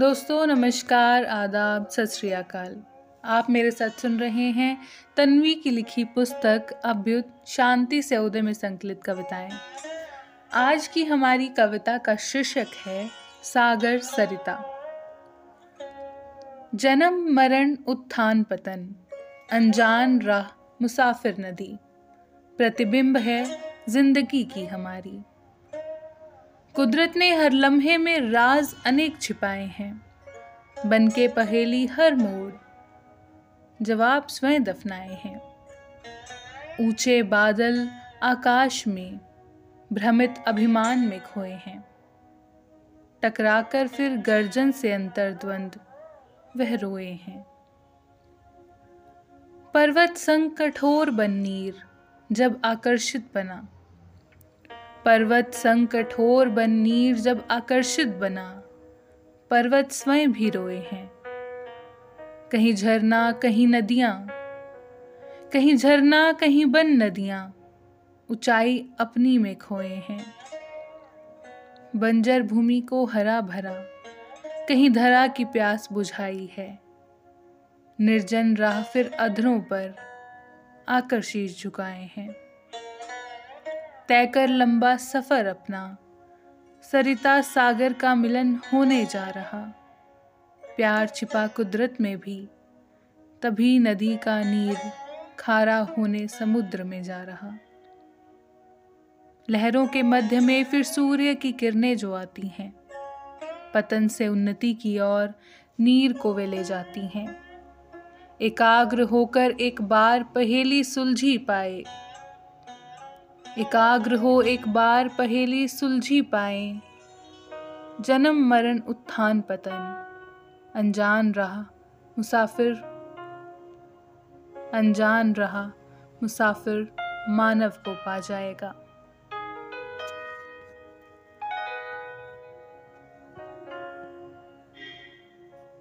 दोस्तों, नमस्कार, आदाब, सत श्री अकाल। आप मेरे साथ सुन रहे हैं तन्वी की लिखी पुस्तक, अभ्युत शांति से उदय में संकलित कविताएँ। आज की हमारी कविता का शीर्षक है, सागर सरिता। जन्म, मरण, उत्थान, पतन, अनजान राह, मुसाफिर नदी। प्रतिबिंब है ज़िंदगी की हमारी। कुदरत ने हर लम्हे में राज अनेक छिपाए हैं। बन के पहेली हर मोड़ जवाब स्वयं दफनाए हैं। ऊँचे बादल आकाश में भ्रमित अभिमान में खोए हैं। टकराकर फिर गर्जन से अंतर्द्वंद वह रोए हैं। पर्वत संग कठोर बन नीर जब आकर्षित बना। पर्वत संग कठोर बन नीर जब आकर्षित बना। पर्वत स्वयं भी रोए हैं। कहीं झरना, कहीं नदियाँ। कहीं झरना, कहीं बन नदियाँ। ऊंचाई अपनी में खोए हैं। बंजर भूमि को हरा भरा। कहीं धरा की प्यास बुझाई है। निर्जन राह फिर अधरों पर आकर शीश झुकाए हैं। तय कर लंबा सफ़र अपना। सरिता सागर का मिलन होने जा रहा। प्यार छिपा कुदरत में भी। तभी नदी का नीर खारा होने समुद्र में जा रहा। लहरों के मध्य में फिर सूर्य की किरणें जो आती हैं। पतन से उन्नति की ओर नीर को वे ले जाती हैं। एकाग्र होकर एक बार पहेली सुलझी पाए। एकाग्र हो एक बार पहेली सुलझी पाए। जन्म मरण उत्थान पतन। अनजान रहा मुसाफिर। अनजान रहा मुसाफिर मानव को पा जाएगा।